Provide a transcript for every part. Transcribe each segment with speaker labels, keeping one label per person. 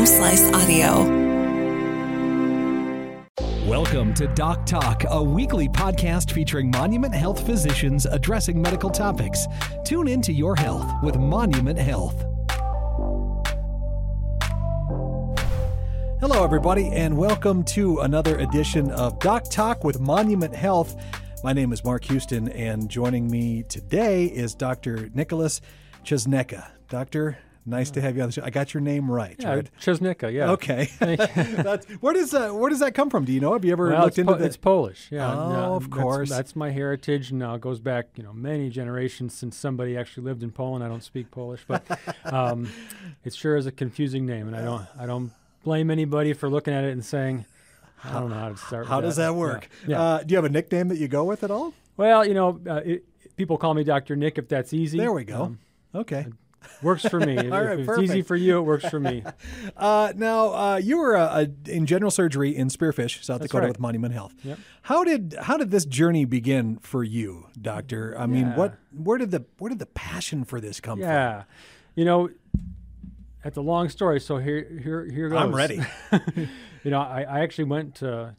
Speaker 1: Home Slice Audio.
Speaker 2: Welcome to Doc Talk, a weekly podcast featuring Monument Health physicians addressing medical topics. Tune into your health with Monument Health. Hello, everybody, and welcome to another edition of Doc Talk with Monument Health. My name is Mark Houston, and joining me today is Dr. Nicholas Czosnyka. Doctor, nice to have you on the show. I got your name right,
Speaker 3: Yeah,
Speaker 2: right?
Speaker 3: Czosnyka, yeah.
Speaker 2: Okay. That's, where does uh, where does that come from? Do you know? Have you ever
Speaker 3: Well,
Speaker 2: looked into
Speaker 3: po-
Speaker 2: that?
Speaker 3: it's Polish, yeah.
Speaker 2: Oh,
Speaker 3: yeah,
Speaker 2: of course.
Speaker 3: That's, my heritage, and now it goes back, you know, many generations since somebody actually lived in Poland. I don't speak Polish, but um, it sure is a confusing name, and I don't, I don't blame anybody for looking at it and saying, I don't know how to start.
Speaker 2: How does that work?
Speaker 3: Yeah. yeah.
Speaker 2: Uh, do you have a nickname that you go with at all?
Speaker 3: well, you know, uh, it, people call me Doctor Nick if that's easy.
Speaker 2: There we go.
Speaker 3: Um,
Speaker 2: okay.
Speaker 3: Works for me.
Speaker 2: All right,
Speaker 3: if it's easy for you, it works for me.
Speaker 2: Uh, now uh, you were uh, in general surgery in Spearfish, South Dakota,
Speaker 3: right.
Speaker 2: with Monument Health.
Speaker 3: Yep.
Speaker 2: How did how did this journey begin for you, Doctor? I mean,
Speaker 3: Yeah.
Speaker 2: what where did the where did the passion for this come from?
Speaker 3: Yeah, you know, that's a long story. So here, here, here goes.
Speaker 2: I'm ready.
Speaker 3: you know, I, I actually went to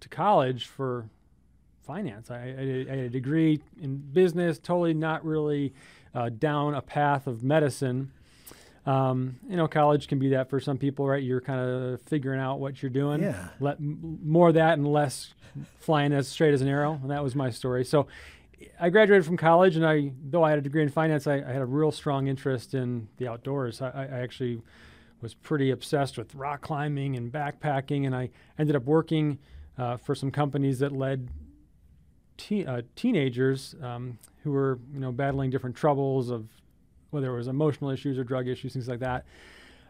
Speaker 3: to college for finance. I, I, I had a degree in business, totally not really uh, down a path of medicine. Um, you know, college can be that for some people, right? You're kind of figuring out what you're doing.
Speaker 2: Yeah.
Speaker 3: Let, m- more of that and less flying as straight as an arrow. And that was my story. So I graduated from college, and I, though I had a degree in finance, I, I had a real strong interest in the outdoors. I, I I actually was pretty obsessed with rock climbing and backpacking, and I ended up working uh, for some companies that led te- uh, teenagers um, who were, you know, battling different troubles of whether it was emotional issues or drug issues, things like that.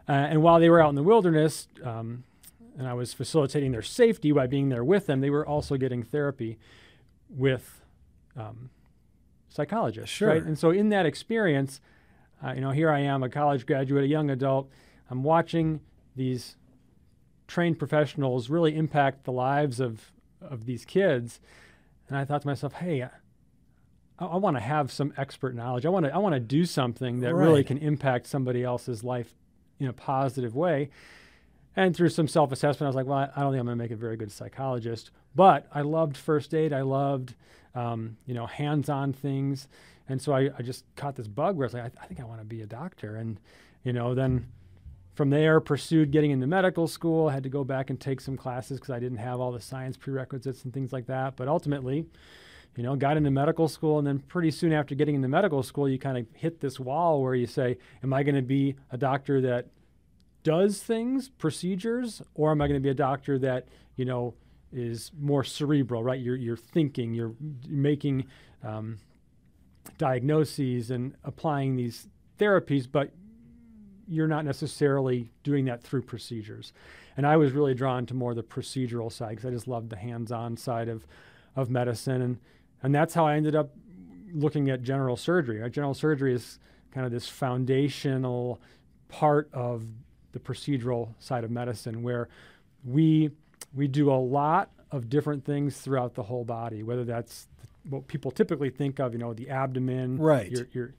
Speaker 3: Uh, and while they were out in the wilderness, um, and I was facilitating their safety by being there with them, they were also getting therapy with um, psychologists.
Speaker 2: Sure.
Speaker 3: Right? And so in that experience, uh, you know, here I am, a college graduate, a young adult. I'm watching these trained professionals really impact the lives of of these kids, and I thought to myself, hey. I, I want to have some expert knowledge. I want to I want to do something that really can impact somebody else's life in a positive way. And through some self assessment, I was like, well, I I don't think I'm going to make a very good psychologist. But I loved first aid. I loved, um, you know, hands on things. And so I, I just caught this bug where I was like, I, I think I want to be a doctor. And, you know, then from there, pursued getting into medical school. Had to go back and take some classes because I didn't have all the science prerequisites and things like that. But ultimately, you know, got into medical school, and then pretty soon after getting into medical school, you kind of hit this wall where you say, Am I going to be a doctor that does things, procedures, or am I going to be a doctor that, you know, is more cerebral, right? You're, you're thinking, you're making um, diagnoses and applying these therapies, but you're not necessarily doing that through procedures. And I was really drawn to more the procedural side because I just loved the hands-on side of, of medicine, and and that's how I ended up looking at general surgery. Right? General surgery is kind of this foundational part of the procedural side of medicine, where we we do a lot of different things throughout the whole body, whether that's what people typically think of, you know, the abdomen,
Speaker 2: Right.
Speaker 3: your your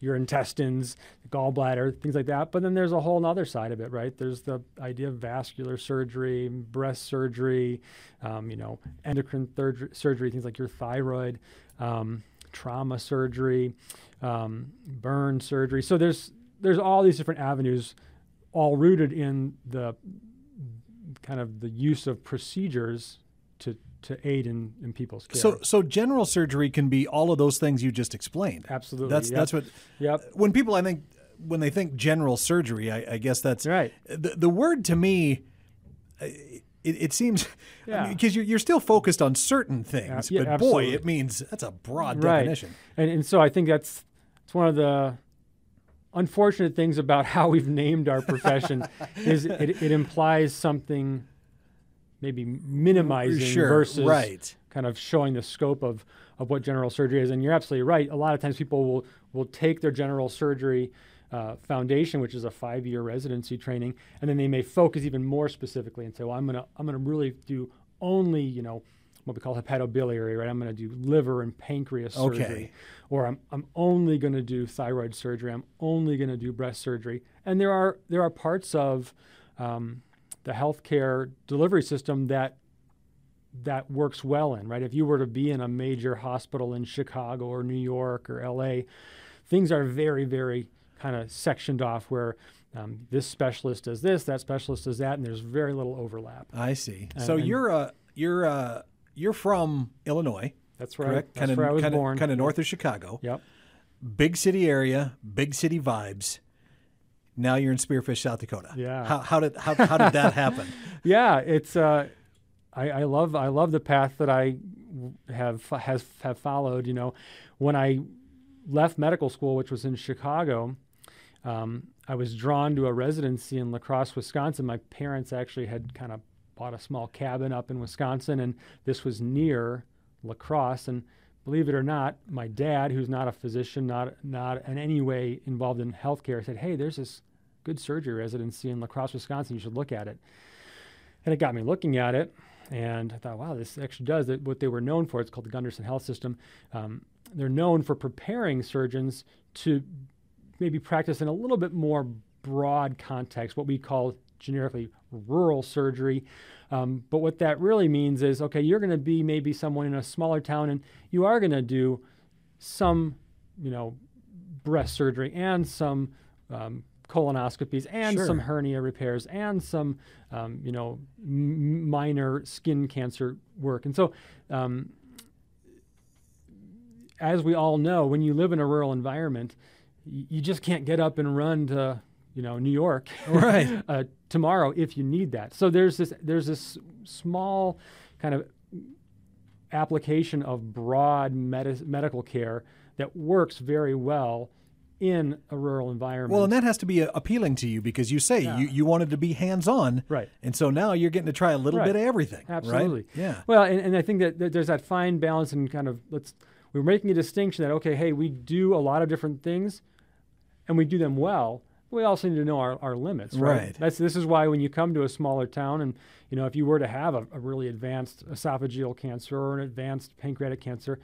Speaker 3: your intestines, gallbladder, things like that. But then there's a whole other side of it, right? There's the idea of vascular surgery, breast surgery, um, you know, endocrine surgery, things like your thyroid, um, trauma surgery, um, burn surgery. So there's there's all these different avenues, all rooted in the kind of the use of procedures to to aid in, in people's care.
Speaker 2: So so general surgery can be all of those things you just explained.
Speaker 3: absolutely,
Speaker 2: That's
Speaker 3: yep.
Speaker 2: that's what
Speaker 3: Yep.
Speaker 2: when people I think when they think general surgery, I, I guess that's
Speaker 3: Right.
Speaker 2: The, the word to me, it, it seems
Speaker 3: Yeah.
Speaker 2: because you're, you're still focused on certain things,
Speaker 3: yeah,
Speaker 2: but boy, it means that's a broad
Speaker 3: right.
Speaker 2: definition.
Speaker 3: And, and so I think that's it's one of the unfortunate things about how we've named our profession is it, it implies something maybe minimizing
Speaker 2: Sure,
Speaker 3: versus
Speaker 2: right.
Speaker 3: kind of showing the scope of, of what general surgery is. And you're absolutely right. A lot of times people will, will take their general surgery uh, foundation, which is a five-year residency training, and then they may focus even more specifically and say, well, I'm gonna I'm gonna really do only you know what we call hepatobiliary, right? I'm gonna do liver and pancreas
Speaker 2: Okay.
Speaker 3: surgery, or I'm I'm only gonna do thyroid surgery. I'm only gonna do breast surgery, and there are there are parts of um, the healthcare delivery system that that works well in, right? If you were to be in a major hospital in Chicago or New York or LA, things are very, very kind of sectioned off where um, this specialist does this, that specialist does that, and there's very little overlap.
Speaker 2: I see. so you're uh, you're uh, you're from Illinois.
Speaker 3: That's right. Correct. That's kinda, where I was
Speaker 2: kinda,
Speaker 3: born.
Speaker 2: Kind of north of Chicago.
Speaker 3: Yep.
Speaker 2: Big city area, big city vibes. Now you're in Spearfish, South Dakota.
Speaker 3: Yeah.
Speaker 2: How, how did how, how did that happen?
Speaker 3: yeah, it's uh, I, I love I love the path that I have has have followed. You know, when I left medical school, which was in Chicago, um, I was drawn to a residency in La Crosse, Wisconsin. My parents actually had kind of bought a small cabin up in Wisconsin, and this was near La Crosse. And believe it or not, my dad, who's not a physician, not not in any way involved in healthcare, said, "Hey, there's this good surgery residency in La Crosse, Wisconsin. You should look at it." And it got me looking at it, and I thought, wow, this actually does it. What they were known for, it's called the Gundersen Health System. Um, they're known for preparing surgeons to maybe practice in a little bit more broad context, what we call generically rural surgery. Um, but what that really means is okay, you're going to be maybe someone in a smaller town and you are going to do some, you know, breast surgery and some um, colonoscopies and
Speaker 2: sure.
Speaker 3: some hernia repairs and some, um, you know, m- minor skin cancer work. And so, um, as we all know, when you live in a rural environment, y- you just can't get up and run to, you know, New York
Speaker 2: right.
Speaker 3: uh, tomorrow if you need that. So there's this there's this small kind of application of broad med- medical care that works very well in a rural environment.
Speaker 2: Well, and that has to be uh, appealing to you because you say
Speaker 3: Yeah.
Speaker 2: you, you wanted to be hands on.
Speaker 3: Right.
Speaker 2: And so now you're getting to try a little
Speaker 3: Right.
Speaker 2: bit of everything. right?
Speaker 3: Absolutely.
Speaker 2: Yeah.
Speaker 3: Well, and, and I think that, that there's that fine balance and kind of let's we're making a distinction that okay, hey, we do a lot of different things, and we do them well. We also need to know our, our limits, right?
Speaker 2: Right.
Speaker 3: That's this is why when you come to a smaller town, and you know if you were to have a, a really advanced esophageal cancer or an advanced pancreatic cancer,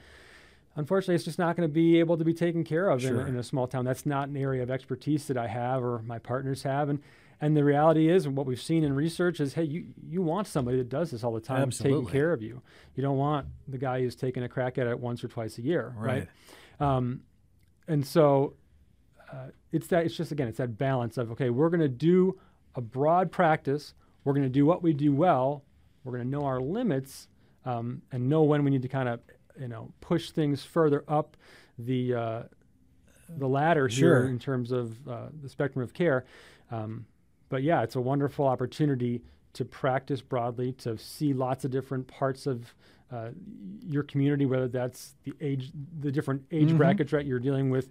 Speaker 3: unfortunately, it's just not going to be able to be taken care of in,
Speaker 2: Sure.
Speaker 3: a, in a small town. That's not an area of expertise that I have or my partners have, and and the reality is, and what we've seen in research is, hey, you you want somebody that does this all the time, taking care of you. You don't want the guy who's taking a crack at it once or twice a year, right? Um, and so uh, it's that it's just again it's that balance of okay, we're going to do a broad practice. We're going to do what we do well. We're going to know our limits um, and know when we need to kind of you know push things further up the uh, the ladder
Speaker 2: Sure.
Speaker 3: here in terms of uh, the spectrum of care. Um, but yeah, it's a wonderful opportunity to practice broadly, to see lots of different parts of uh, your community, whether that's the age, the different age
Speaker 2: Mhm.
Speaker 3: brackets, right? You're dealing with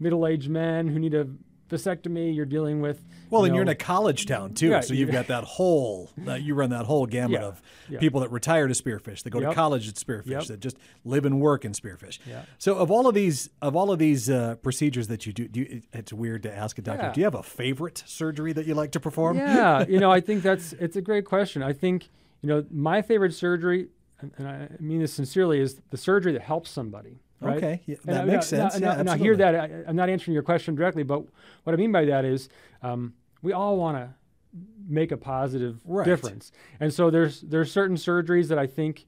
Speaker 3: middle-aged men who need a vasectomy. You're dealing with
Speaker 2: Well,
Speaker 3: you
Speaker 2: and you're in a college town too,
Speaker 3: Yeah,
Speaker 2: so
Speaker 3: you-
Speaker 2: you've got that whole uh, you run that whole gamut
Speaker 3: Yeah,
Speaker 2: of
Speaker 3: yeah.
Speaker 2: people that retire to Spearfish, that go to college at Spearfish,
Speaker 3: Yep.
Speaker 2: that just live and work in Spearfish. So of all of these of all of these uh, procedures that you do, do you, it's weird to ask a doctor. Do you have a favorite surgery that you like to perform?
Speaker 3: Yeah, you know, I think that's it's a great question. I think you know my favorite surgery, and I mean this sincerely, is the surgery that helps somebody. Right?
Speaker 2: Okay, yeah, that
Speaker 3: I-
Speaker 2: makes
Speaker 3: now-
Speaker 2: sense.
Speaker 3: Now,
Speaker 2: yeah,
Speaker 3: now, hear that I, I'm not answering your question directly, but what I mean by that is um, we all want to make a positive
Speaker 2: Right.
Speaker 3: difference, and so there's there's certain surgeries that I think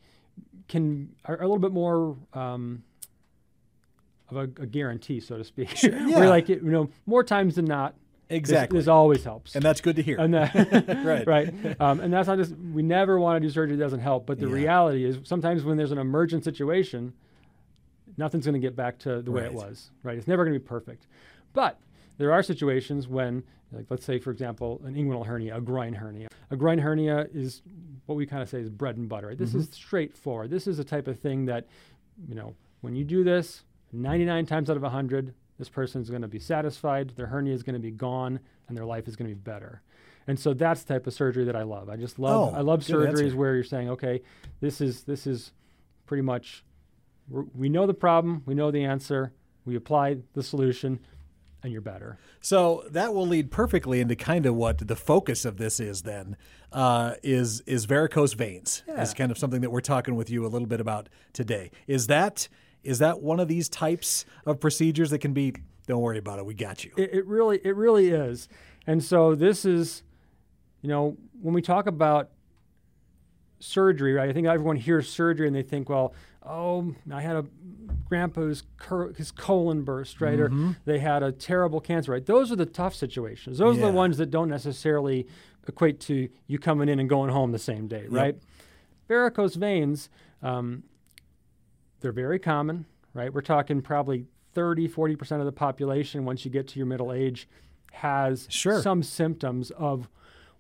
Speaker 3: can are, a little bit more. Um, of a, a guarantee, so to speak.
Speaker 2: Sure,
Speaker 3: Where
Speaker 2: yeah.
Speaker 3: like it, you know, more times than not, this-
Speaker 2: Exactly.
Speaker 3: this, always helps.
Speaker 2: and that's good to hear.
Speaker 3: And that,
Speaker 2: Right.
Speaker 3: right. Um, and that's not just, we never want to do surgery that doesn't help. But the
Speaker 2: Yeah.
Speaker 3: reality is sometimes when there's an emergent situation, nothing's going to get back to the way it was, right? It's never going to be perfect. But there are situations when, like, let's say, for example, an inguinal hernia, a groin hernia. A groin hernia is what we kind of say is bread and butter. This is mm-hmm. straightforward. This is a type of thing that, you know, when you do this, 99 times out of 100, this person's going to be satisfied, their hernia is going to be gone, and their life is going to be better. And so that's the type of surgery that I love. I just love
Speaker 2: Oh,
Speaker 3: I love
Speaker 2: good answer.
Speaker 3: surgeries where you're saying, okay, this is this is pretty much we're, we know the problem, we know the answer, we apply the solution, and you're better.
Speaker 2: So that will lead perfectly into kind of what the focus of this is. Then uh, is is varicose veins.
Speaker 3: Yeah.
Speaker 2: Is kind of something that we're talking with you a little bit about today. Is that is that one of these types of procedures that can be? Don't worry about it. We got you.
Speaker 3: It, it really it really is. And so this is you know, when we talk about surgery, right? I think everyone hears surgery and they think, well, oh, I had a grandpa's cur- his colon burst, right?
Speaker 2: Mm-hmm.
Speaker 3: Or they had a terrible cancer, right? Those are the tough situations. Those are the ones that don't necessarily equate to you coming in and going home the same day, right? Varicose veins, um, they're very common, right? We're talking probably 30, 40% of the population once you get to your middle age has
Speaker 2: Sure.
Speaker 3: some symptoms of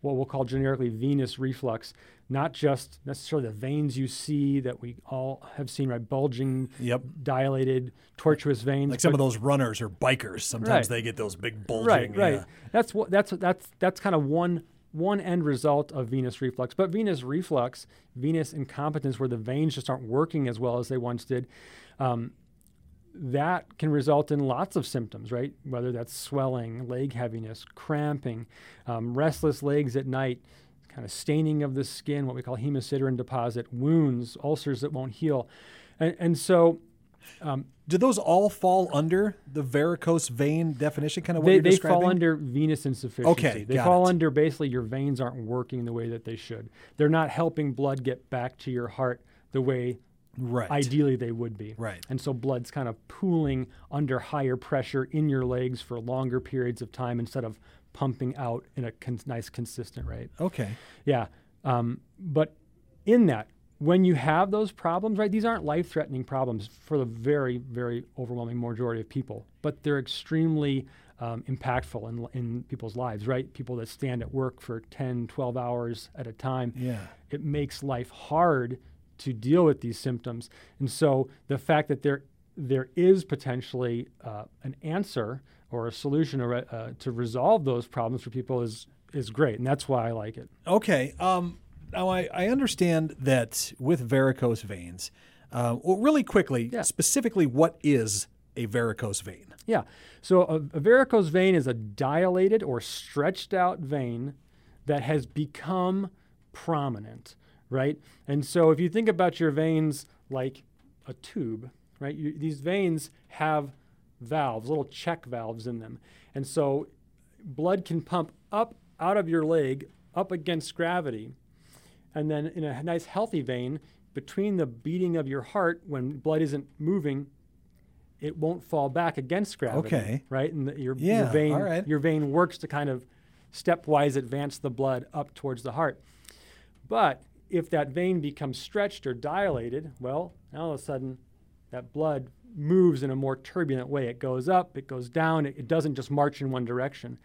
Speaker 3: what we'll call generically venous reflux, not just necessarily the veins you see that we all have seen, right? Bulging,
Speaker 2: Yep.
Speaker 3: dilated, tortuous veins.
Speaker 2: Like some
Speaker 3: but-
Speaker 2: of those runners or bikers, sometimes
Speaker 3: Right.
Speaker 2: they get those big bulging.
Speaker 3: right, right.
Speaker 2: yeah.
Speaker 3: That's what that's that's that's kind of one one end result of venous reflux. But venous reflux, venous incompetence, where the veins just aren't working as well as they once did, um, that can result in lots of symptoms, right? Whether that's swelling, leg heaviness, cramping, um, restless legs at night, kind of staining of the skin, what we call hemosiderin deposit, wounds, ulcers that won't heal, and, and so. Um,
Speaker 2: Do those all fall under the varicose vein definition? Kind of what
Speaker 3: they,
Speaker 2: you're
Speaker 3: they
Speaker 2: describing.
Speaker 3: fall under venous insufficiency.
Speaker 2: Okay,
Speaker 3: they fall
Speaker 2: it.
Speaker 3: under basically your veins aren't working the way that they should. They're not helping blood get back to your heart the way
Speaker 2: right.
Speaker 3: ideally they would be.
Speaker 2: Right.
Speaker 3: And so blood's kind of pooling under higher pressure in your legs for longer periods of time instead of pumping out in a con- nice consistent rate.
Speaker 2: Okay.
Speaker 3: Yeah. Um, but in that, when you have those problems, right, these aren't life threatening problems for the very, very overwhelming majority of people, but they're extremely um, impactful in, in people's lives, right? People that stand at work for 10, 12 hours at a time.
Speaker 2: Yeah.
Speaker 3: It makes life hard to deal with these symptoms. And so the fact that there there is potentially uh, an answer or a solution or uh, to resolve those problems for people is is great, and that's why I like it.
Speaker 2: Okay. Um, now I, I understand that with varicose veins. Uh, well, really quickly,
Speaker 3: Yeah.
Speaker 2: specifically, what is a varicose vein?
Speaker 3: Yeah. So a, a varicose vein is a dilated or stretched out vein that has become prominent, right? And so if you think about your veins like a tube, right? You, these veins have valves, little check valves in them. And so blood can pump up out of your leg up against gravity. And then in a nice healthy vein, between the beating of your heart when blood isn't moving, it won't fall back against gravity.
Speaker 2: Okay.
Speaker 3: Right? And the, your,
Speaker 2: Yeah,
Speaker 3: your vein
Speaker 2: right.
Speaker 3: your vein works to kind of stepwise advance the blood up towards the heart. But if that vein becomes stretched or dilated, well, now all of a sudden that blood moves in a more turbulent way. It goes up, it goes down, it, doesn't just march in one direction.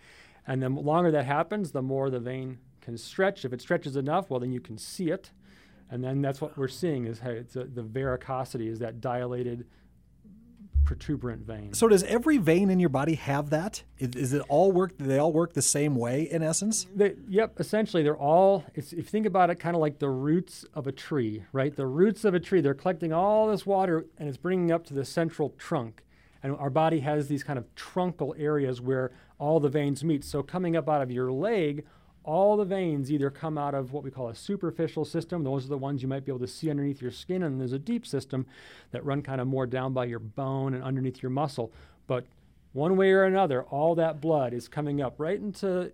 Speaker 3: And the longer that happens, the more the vein can stretch. If it stretches enough, well, then you can see it. And then that's what we're seeing is it's a, the varicosity is that dilated protuberant vein.
Speaker 2: So does every vein in your body have that? Is, is it all work? Do they all work the same way in essence?
Speaker 3: They, yep, essentially they're all, it's, if you think about it, kind of like the roots of a tree, right? The roots of a tree, they're collecting all this water and it's bringing up to the central trunk. And our body has these kind of truncal areas where all the veins meet. So coming up out of your leg, all the veins either come out of what we call a superficial system. Those are the ones you might be able to see underneath your skin. And there's a deep system that run kind of more down by your bone and underneath your muscle. But one way or another, all that blood is coming up right into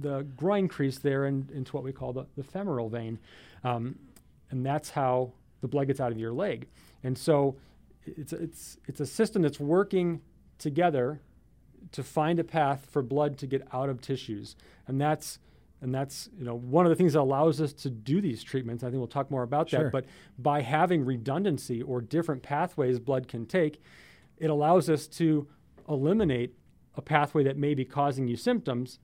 Speaker 3: the groin crease there and into what we call the, the femoral vein. Um, and that's how the blood gets out of your leg. And so it's, it's, it's a system that's working together to find a path for blood to get out of tissues. And that's and that's you know one of the things that allows us to do these treatments. I think we'll talk more about
Speaker 2: Sure.
Speaker 3: that. But by having redundancy or different pathways blood can take, it allows us to eliminate a pathway that may be causing you symptoms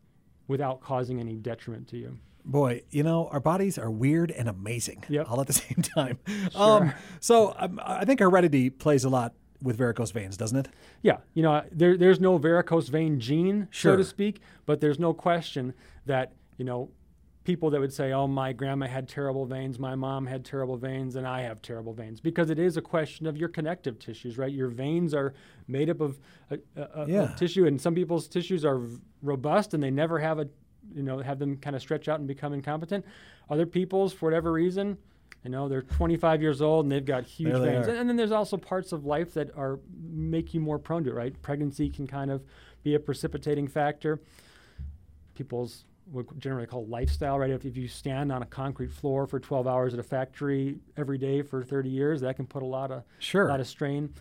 Speaker 3: without causing any detriment to you.
Speaker 2: Boy, you know, our bodies are weird and amazing
Speaker 3: Yep.
Speaker 2: all at the same time. Um, so um, I think heredity plays a lot with varicose veins, doesn't it?
Speaker 3: Yeah, you know, there, there's no varicose vein gene, so to speak, but there's no question that, you know, people that would say, oh, my grandma had terrible veins, my mom had terrible veins, and I have terrible veins, because it is a question of your connective tissues, right? Your veins are made up of, uh, uh, of
Speaker 2: Yeah.
Speaker 3: tissue, and some people's tissues are v- robust and they never have a, you know, have them kind of stretch out and become incompetent. Other people's, for whatever reason, you know, they're 25 years old and they've got huge
Speaker 2: There
Speaker 3: veins.
Speaker 2: are.
Speaker 3: And then there's also parts of life that are make you more prone to it, right? Pregnancy can kind of be a precipitating factor. People's what generally called lifestyle, right? If, if you stand on a concrete floor for 12 hours at a factory every day for 30 years, that can put a lot of
Speaker 2: Sure.
Speaker 3: a lot of strain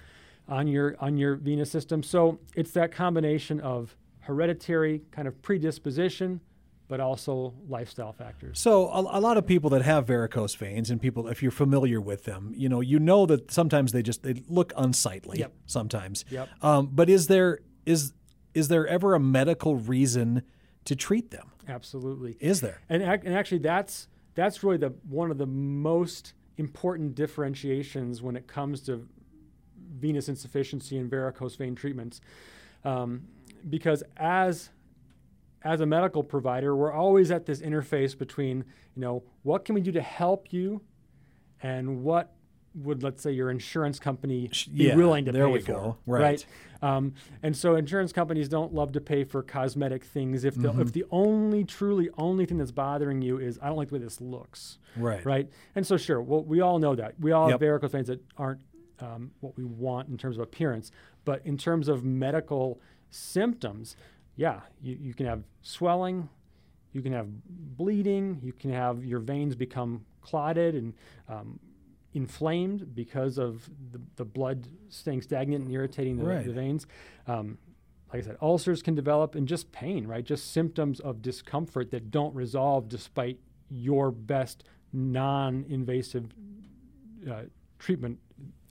Speaker 3: on your on your venous system. So it's that combination of hereditary kind of predisposition, but also lifestyle factors.
Speaker 2: So a, a lot of people that have varicose veins, and people, if you're familiar with them, you know, you know that sometimes they just they look unsightly.
Speaker 3: Yep.
Speaker 2: Sometimes.
Speaker 3: Yep.
Speaker 2: Um, but is there is is there ever a medical reason to treat them?
Speaker 3: Absolutely.
Speaker 2: Is there?
Speaker 3: And, ac- and actually, that's that's really the one of the most important differentiations when it comes to venous insufficiency and varicose vein treatments, um, because as as a medical provider, we're always at this interface between you know what can we do to help you, and what would let's say your insurance company be
Speaker 2: yeah,
Speaker 3: willing to
Speaker 2: there
Speaker 3: pay
Speaker 2: we
Speaker 3: for,
Speaker 2: go. Right.
Speaker 3: Um, and so insurance companies don't love to pay for cosmetic things if the
Speaker 2: Mm-hmm.
Speaker 3: if the only truly only thing that's bothering you is I don't like the way this looks,
Speaker 2: Right.
Speaker 3: right? And so sure, well we all know that we all
Speaker 2: Yep.
Speaker 3: have varicose veins that aren't um, what we want in terms of appearance, but in terms of medical symptoms, yeah, you, you can have swelling, you can have bleeding, you can have your veins become clotted and um, inflamed because of the, the blood staying stagnant and irritating the,
Speaker 2: Right.
Speaker 3: the veins. Um, like I said, ulcers can develop and just pain, right? Just symptoms of discomfort that don't resolve despite your best non invasive uh, treatment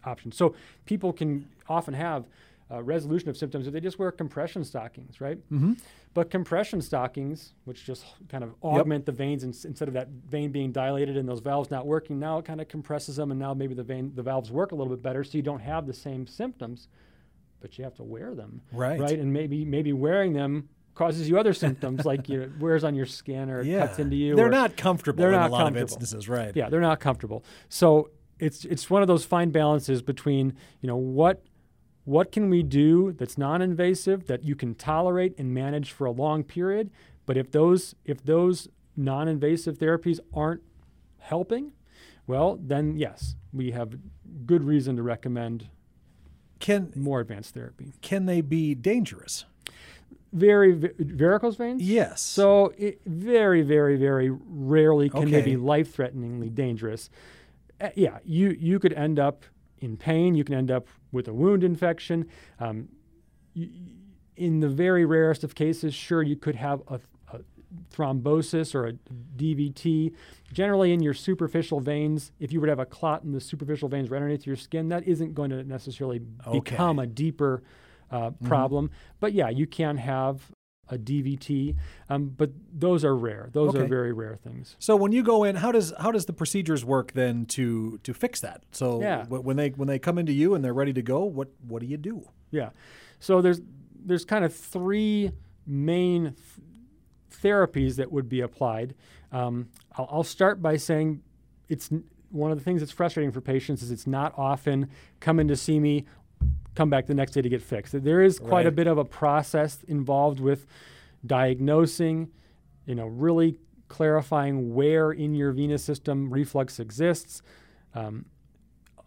Speaker 3: options. So people can often have uh, resolution of symptoms if they just wear compression stockings, right?
Speaker 2: Mm-hmm.
Speaker 3: But compression stockings, which just kind of augment the veins ins- instead of that vein being dilated and those valves not working, now it kind of compresses them, and now maybe the vein, the valves work a little bit better, so you don't have the same symptoms, but you have to wear them,
Speaker 2: Right.
Speaker 3: right? And maybe maybe wearing them causes you other symptoms like you know, wears on your skin or it
Speaker 2: Yeah.
Speaker 3: cuts into you.
Speaker 2: They're not comfortable
Speaker 3: they're
Speaker 2: in
Speaker 3: not
Speaker 2: a lot of instances, right?
Speaker 3: yeah, they're not comfortable. So it's it's one of those fine balances between you know what what can we do that's non-invasive that you can tolerate and manage for a long period, but if those if those non-invasive therapies aren't helping, well then yes, we have good reason to recommend
Speaker 2: Can
Speaker 3: more advanced therapy.
Speaker 2: can they be dangerous?
Speaker 3: Very va- varicose veins.
Speaker 2: Yes.
Speaker 3: So it, very, very, very rarely can they be life-threateningly dangerous. Uh, yeah, you you could end up in pain. You can end up with a wound infection. Um, y- y- in the very rarest of cases, sure, you could have a, a thrombosis or a DVT. Generally, in your superficial veins, if you were to have a clot in the superficial veins right underneath your skin, that isn't going to necessarily
Speaker 2: Okay.
Speaker 3: become a deeper uh, problem. But yeah, you can have a DVT, um, but those are rare. Those are very rare things.
Speaker 2: So when you go in, how does how does the procedures work then to to fix that? So
Speaker 3: Yeah.
Speaker 2: wh- when they when they come into you and they're ready to go, what what do you do?
Speaker 3: Yeah. So there's there's kind of three main th- therapies that would be applied. Um, I'll, I'll start by saying it's n- one of the things that's frustrating for patients is it's not often come in to see me, come back the next day to get fixed. There is quite a bit of a process involved with diagnosing, you know, really clarifying where in your venous system reflux exists. Um,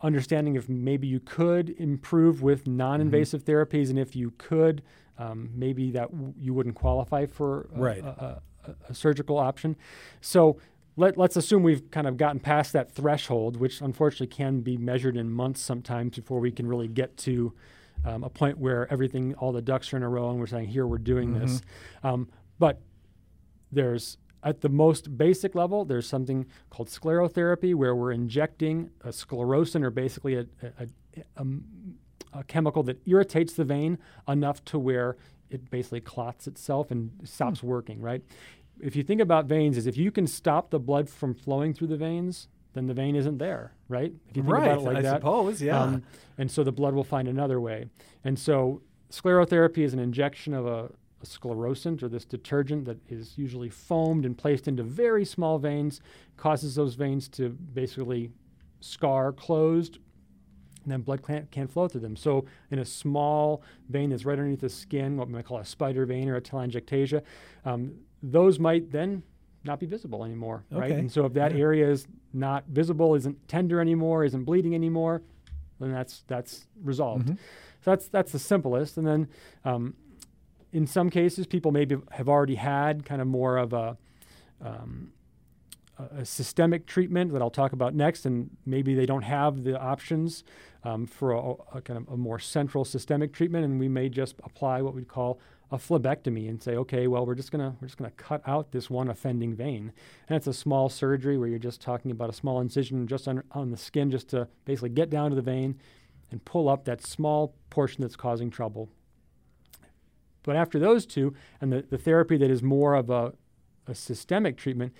Speaker 3: understanding if maybe you could improve with non-invasive therapies, and if you could, um, maybe that w- you wouldn't qualify for a,
Speaker 2: Right.
Speaker 3: a, a- a surgical option. So let, let's assume we've kind of gotten past that threshold, which unfortunately can be measured in months sometimes before we can really get to um, a point where everything, all the ducks are in a row, and we're saying, here, we're doing this. Um, but there's at the most basic level, there's something called sclerotherapy, where we're injecting a sclerosant, or basically a, a, a, a chemical that irritates the vein enough to where it basically clots itself and stops
Speaker 2: Hmm.
Speaker 3: working. Right? If you think about veins, is if you can stop the blood from flowing through the veins, then the vein isn't there. Right? If you think
Speaker 2: right,
Speaker 3: about it like
Speaker 2: I
Speaker 3: that,
Speaker 2: suppose, yeah.
Speaker 3: um, and so the blood will find another way. And so sclerotherapy is an injection of a, a sclerosant or this detergent that is usually foamed and placed into very small veins, causes those veins to basically scar closed, and then blood can't, can't flow through them. So in a small vein that's right underneath the skin, what we might call a spider vein or a telangiectasia, um, those might then not be visible anymore, right? And so if that
Speaker 2: Yeah.
Speaker 3: area is not visible, isn't tender anymore, isn't bleeding anymore, then that's that's resolved.
Speaker 2: Mhm.
Speaker 3: So that's that's the simplest. And then um, in some cases, people maybe have already had kind of more of a, um, a, a systemic treatment that I'll talk about next, and maybe they don't have the options um, for a, a, kind of a more central systemic treatment, and we may just apply what we call a phlebectomy and say, okay, well, we're just gonna we're just gonna cut out this one offending vein, and it's a small surgery where you're just talking about a small incision just on, on the skin, just to basically get down to the vein and pull up that small portion that's causing trouble. But after those two, and the, the therapy that is more of a, a systemic treatment,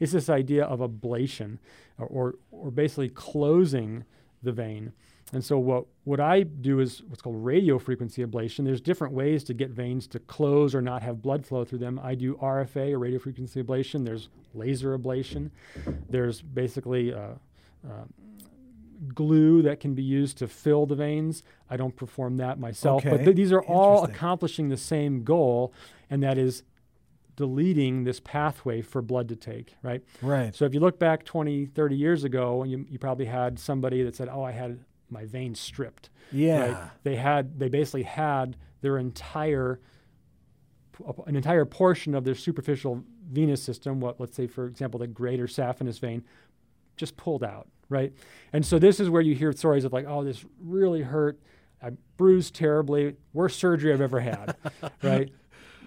Speaker 3: is this idea of ablation, or, or, or basically closing the vein. And so what, what I do is what's called radio frequency ablation. There's different ways to get veins to close or not have blood flow through them. I do RFA or radio frequency ablation. There's laser ablation. There's basically uh, uh, glue that can be used to fill the veins. I don't perform that myself,
Speaker 2: Okay.
Speaker 3: but th- these are all accomplishing the same goal, and that is deleting this pathway for blood to take, right?
Speaker 2: Right.
Speaker 3: So if you look back 20, 30 years ago, and you, you probably had somebody that said, "Oh, I had my veins stripped."
Speaker 2: Yeah.
Speaker 3: Right? They had they basically had their entire an entire portion of their superficial venous system, what let's say for example the greater saphenous vein, just pulled out, right? And so this is where you hear stories of like, "Oh, this really hurt. I bruised terribly. Worst surgery I've ever had." right?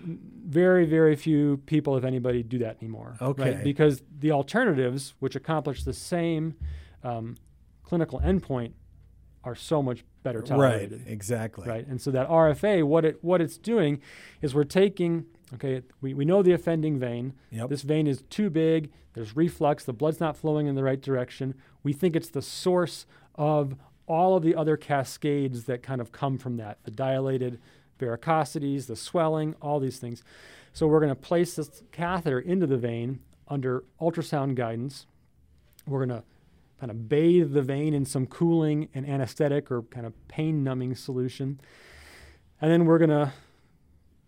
Speaker 3: very, very few people, if anybody, do that anymore.
Speaker 2: Okay.
Speaker 3: Right? Because the alternatives, which accomplish the same um, clinical endpoint, are so much better tolerated. Right.
Speaker 2: Exactly.
Speaker 3: Right. And so that RFA, what it what it's doing is we're taking okay, we, we know the offending vein.
Speaker 2: Yep.
Speaker 3: This vein is too big, there's reflux, the blood's not flowing in the right direction. We think it's the source of all of the other cascades that kind of come from that, the dilated varicosities, the swelling, all these things. So we're going to place this catheter into the vein under ultrasound guidance. We're going to kind of bathe the vein in some cooling and anesthetic or kind of pain numbing solution. And then we're going to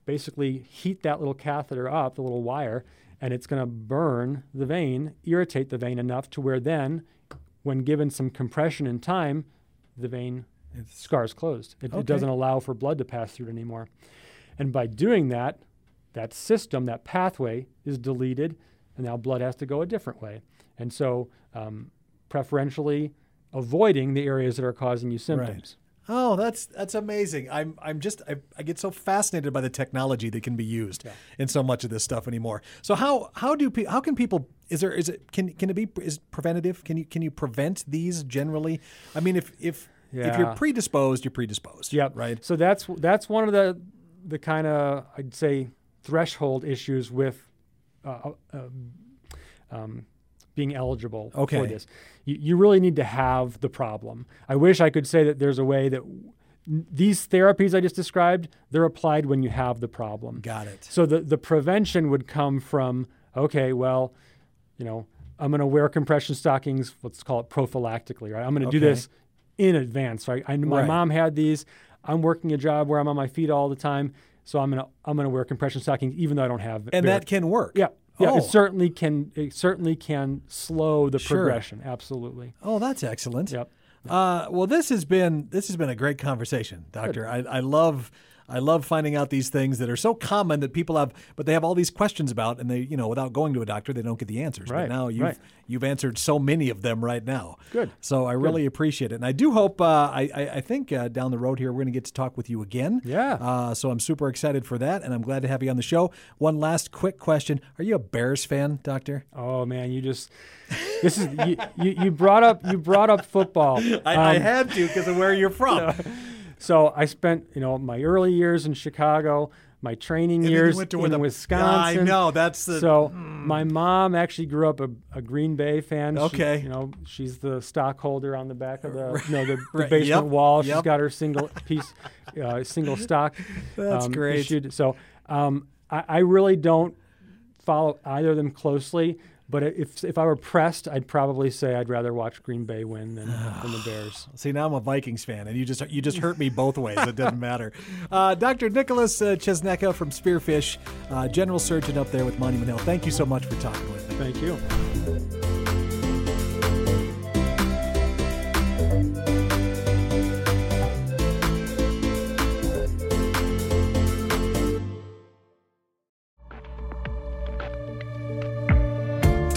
Speaker 3: basically heat that little catheter up, the little wire, and it's going to burn the vein, irritate the vein enough to where then, when given some compression in time, the vein
Speaker 2: It's
Speaker 3: scars closed. It,
Speaker 2: Okay.
Speaker 3: it doesn't allow for blood to pass through it anymore. And by doing that, that system, that pathway is deleted, and now blood has to go a different way. And so, um, preferentially avoiding the areas that are causing you symptoms.
Speaker 2: Oh, that's that's amazing. I'm I'm just I, I get so fascinated by the technology that can be used
Speaker 3: Yeah.
Speaker 2: in so much of this stuff anymore. So how how do pe- how can people is there is it can can it be is preventative? Can you can you prevent these generally? I mean if if if you're predisposed, you're predisposed.
Speaker 3: Yep.
Speaker 2: Right.
Speaker 3: So that's that's one of the the kind of I'd say threshold issues with uh, uh, um, being eligible
Speaker 2: Okay.
Speaker 3: for this. You, you really need to have the problem. I wish I could say that there's a way that these therapies I just described they're applied when you have the problem.
Speaker 2: Got it.
Speaker 3: So the the prevention would come from okay, well, you know, I'm going to wear compression stockings. Let's call it prophylactically, right? I'm going to do this in advance, right? I, my
Speaker 2: Right.
Speaker 3: mom had these. I'm working a job where I'm on my feet all the time, so I'm gonna I'm gonna wear compression stockings even though I don't have.
Speaker 2: And that can work.
Speaker 3: yeah, yeah,
Speaker 2: Oh.
Speaker 3: it certainly can. It certainly can slow the
Speaker 2: Sure.
Speaker 3: progression. Absolutely.
Speaker 2: Oh, that's excellent.
Speaker 3: Yep.
Speaker 2: Uh, well, this has been this has been a great conversation, Doctor. I, I love I love finding out these things that are so common that people have, but they have all these questions about, and they you know without going to a doctor, they don't get the answers.
Speaker 3: Right,
Speaker 2: But now you've
Speaker 3: right.
Speaker 2: you've answered so many of them right now.
Speaker 3: Good.
Speaker 2: So I really appreciate it, and I do hope uh, I, I I think uh, down the road here we're going to get to talk with you again.
Speaker 3: Yeah.
Speaker 2: Uh, so I'm super excited for that, and I'm glad to have you on the show. One last quick question: Are you a Bears fan, Doctor?
Speaker 3: Oh man, you just this is you, you, you brought up you brought up football.
Speaker 2: I, I
Speaker 3: Um,
Speaker 2: had to because of where you're from.
Speaker 3: So I spent, you know, my early years in Chicago, my training
Speaker 2: And
Speaker 3: years
Speaker 2: went to
Speaker 3: in
Speaker 2: the-
Speaker 3: Wisconsin.
Speaker 2: I know that's the
Speaker 3: So my mom actually grew up a, a Green Bay fan. She-
Speaker 2: Okay.
Speaker 3: you know, she's the stockholder on the back of the, you know, the, the
Speaker 2: Right,
Speaker 3: basement
Speaker 2: yep,
Speaker 3: wall. She's
Speaker 2: yep.
Speaker 3: got her single piece, uh, single stock.
Speaker 2: That's
Speaker 3: um,
Speaker 2: great.
Speaker 3: Issued. So um, I, I really don't follow either of them closely. But if if I were pressed, I'd probably say I'd rather watch Green Bay win than, than the Bears.
Speaker 2: See, now I'm a Vikings fan, and you just you just hurt me both ways. It doesn't matter. Uh, Dr. Nicholas uh, Czosnyka from Spearfish, uh, general surgeon up there with Monument Hill. Thank you so much for talking with me.
Speaker 3: Thank you.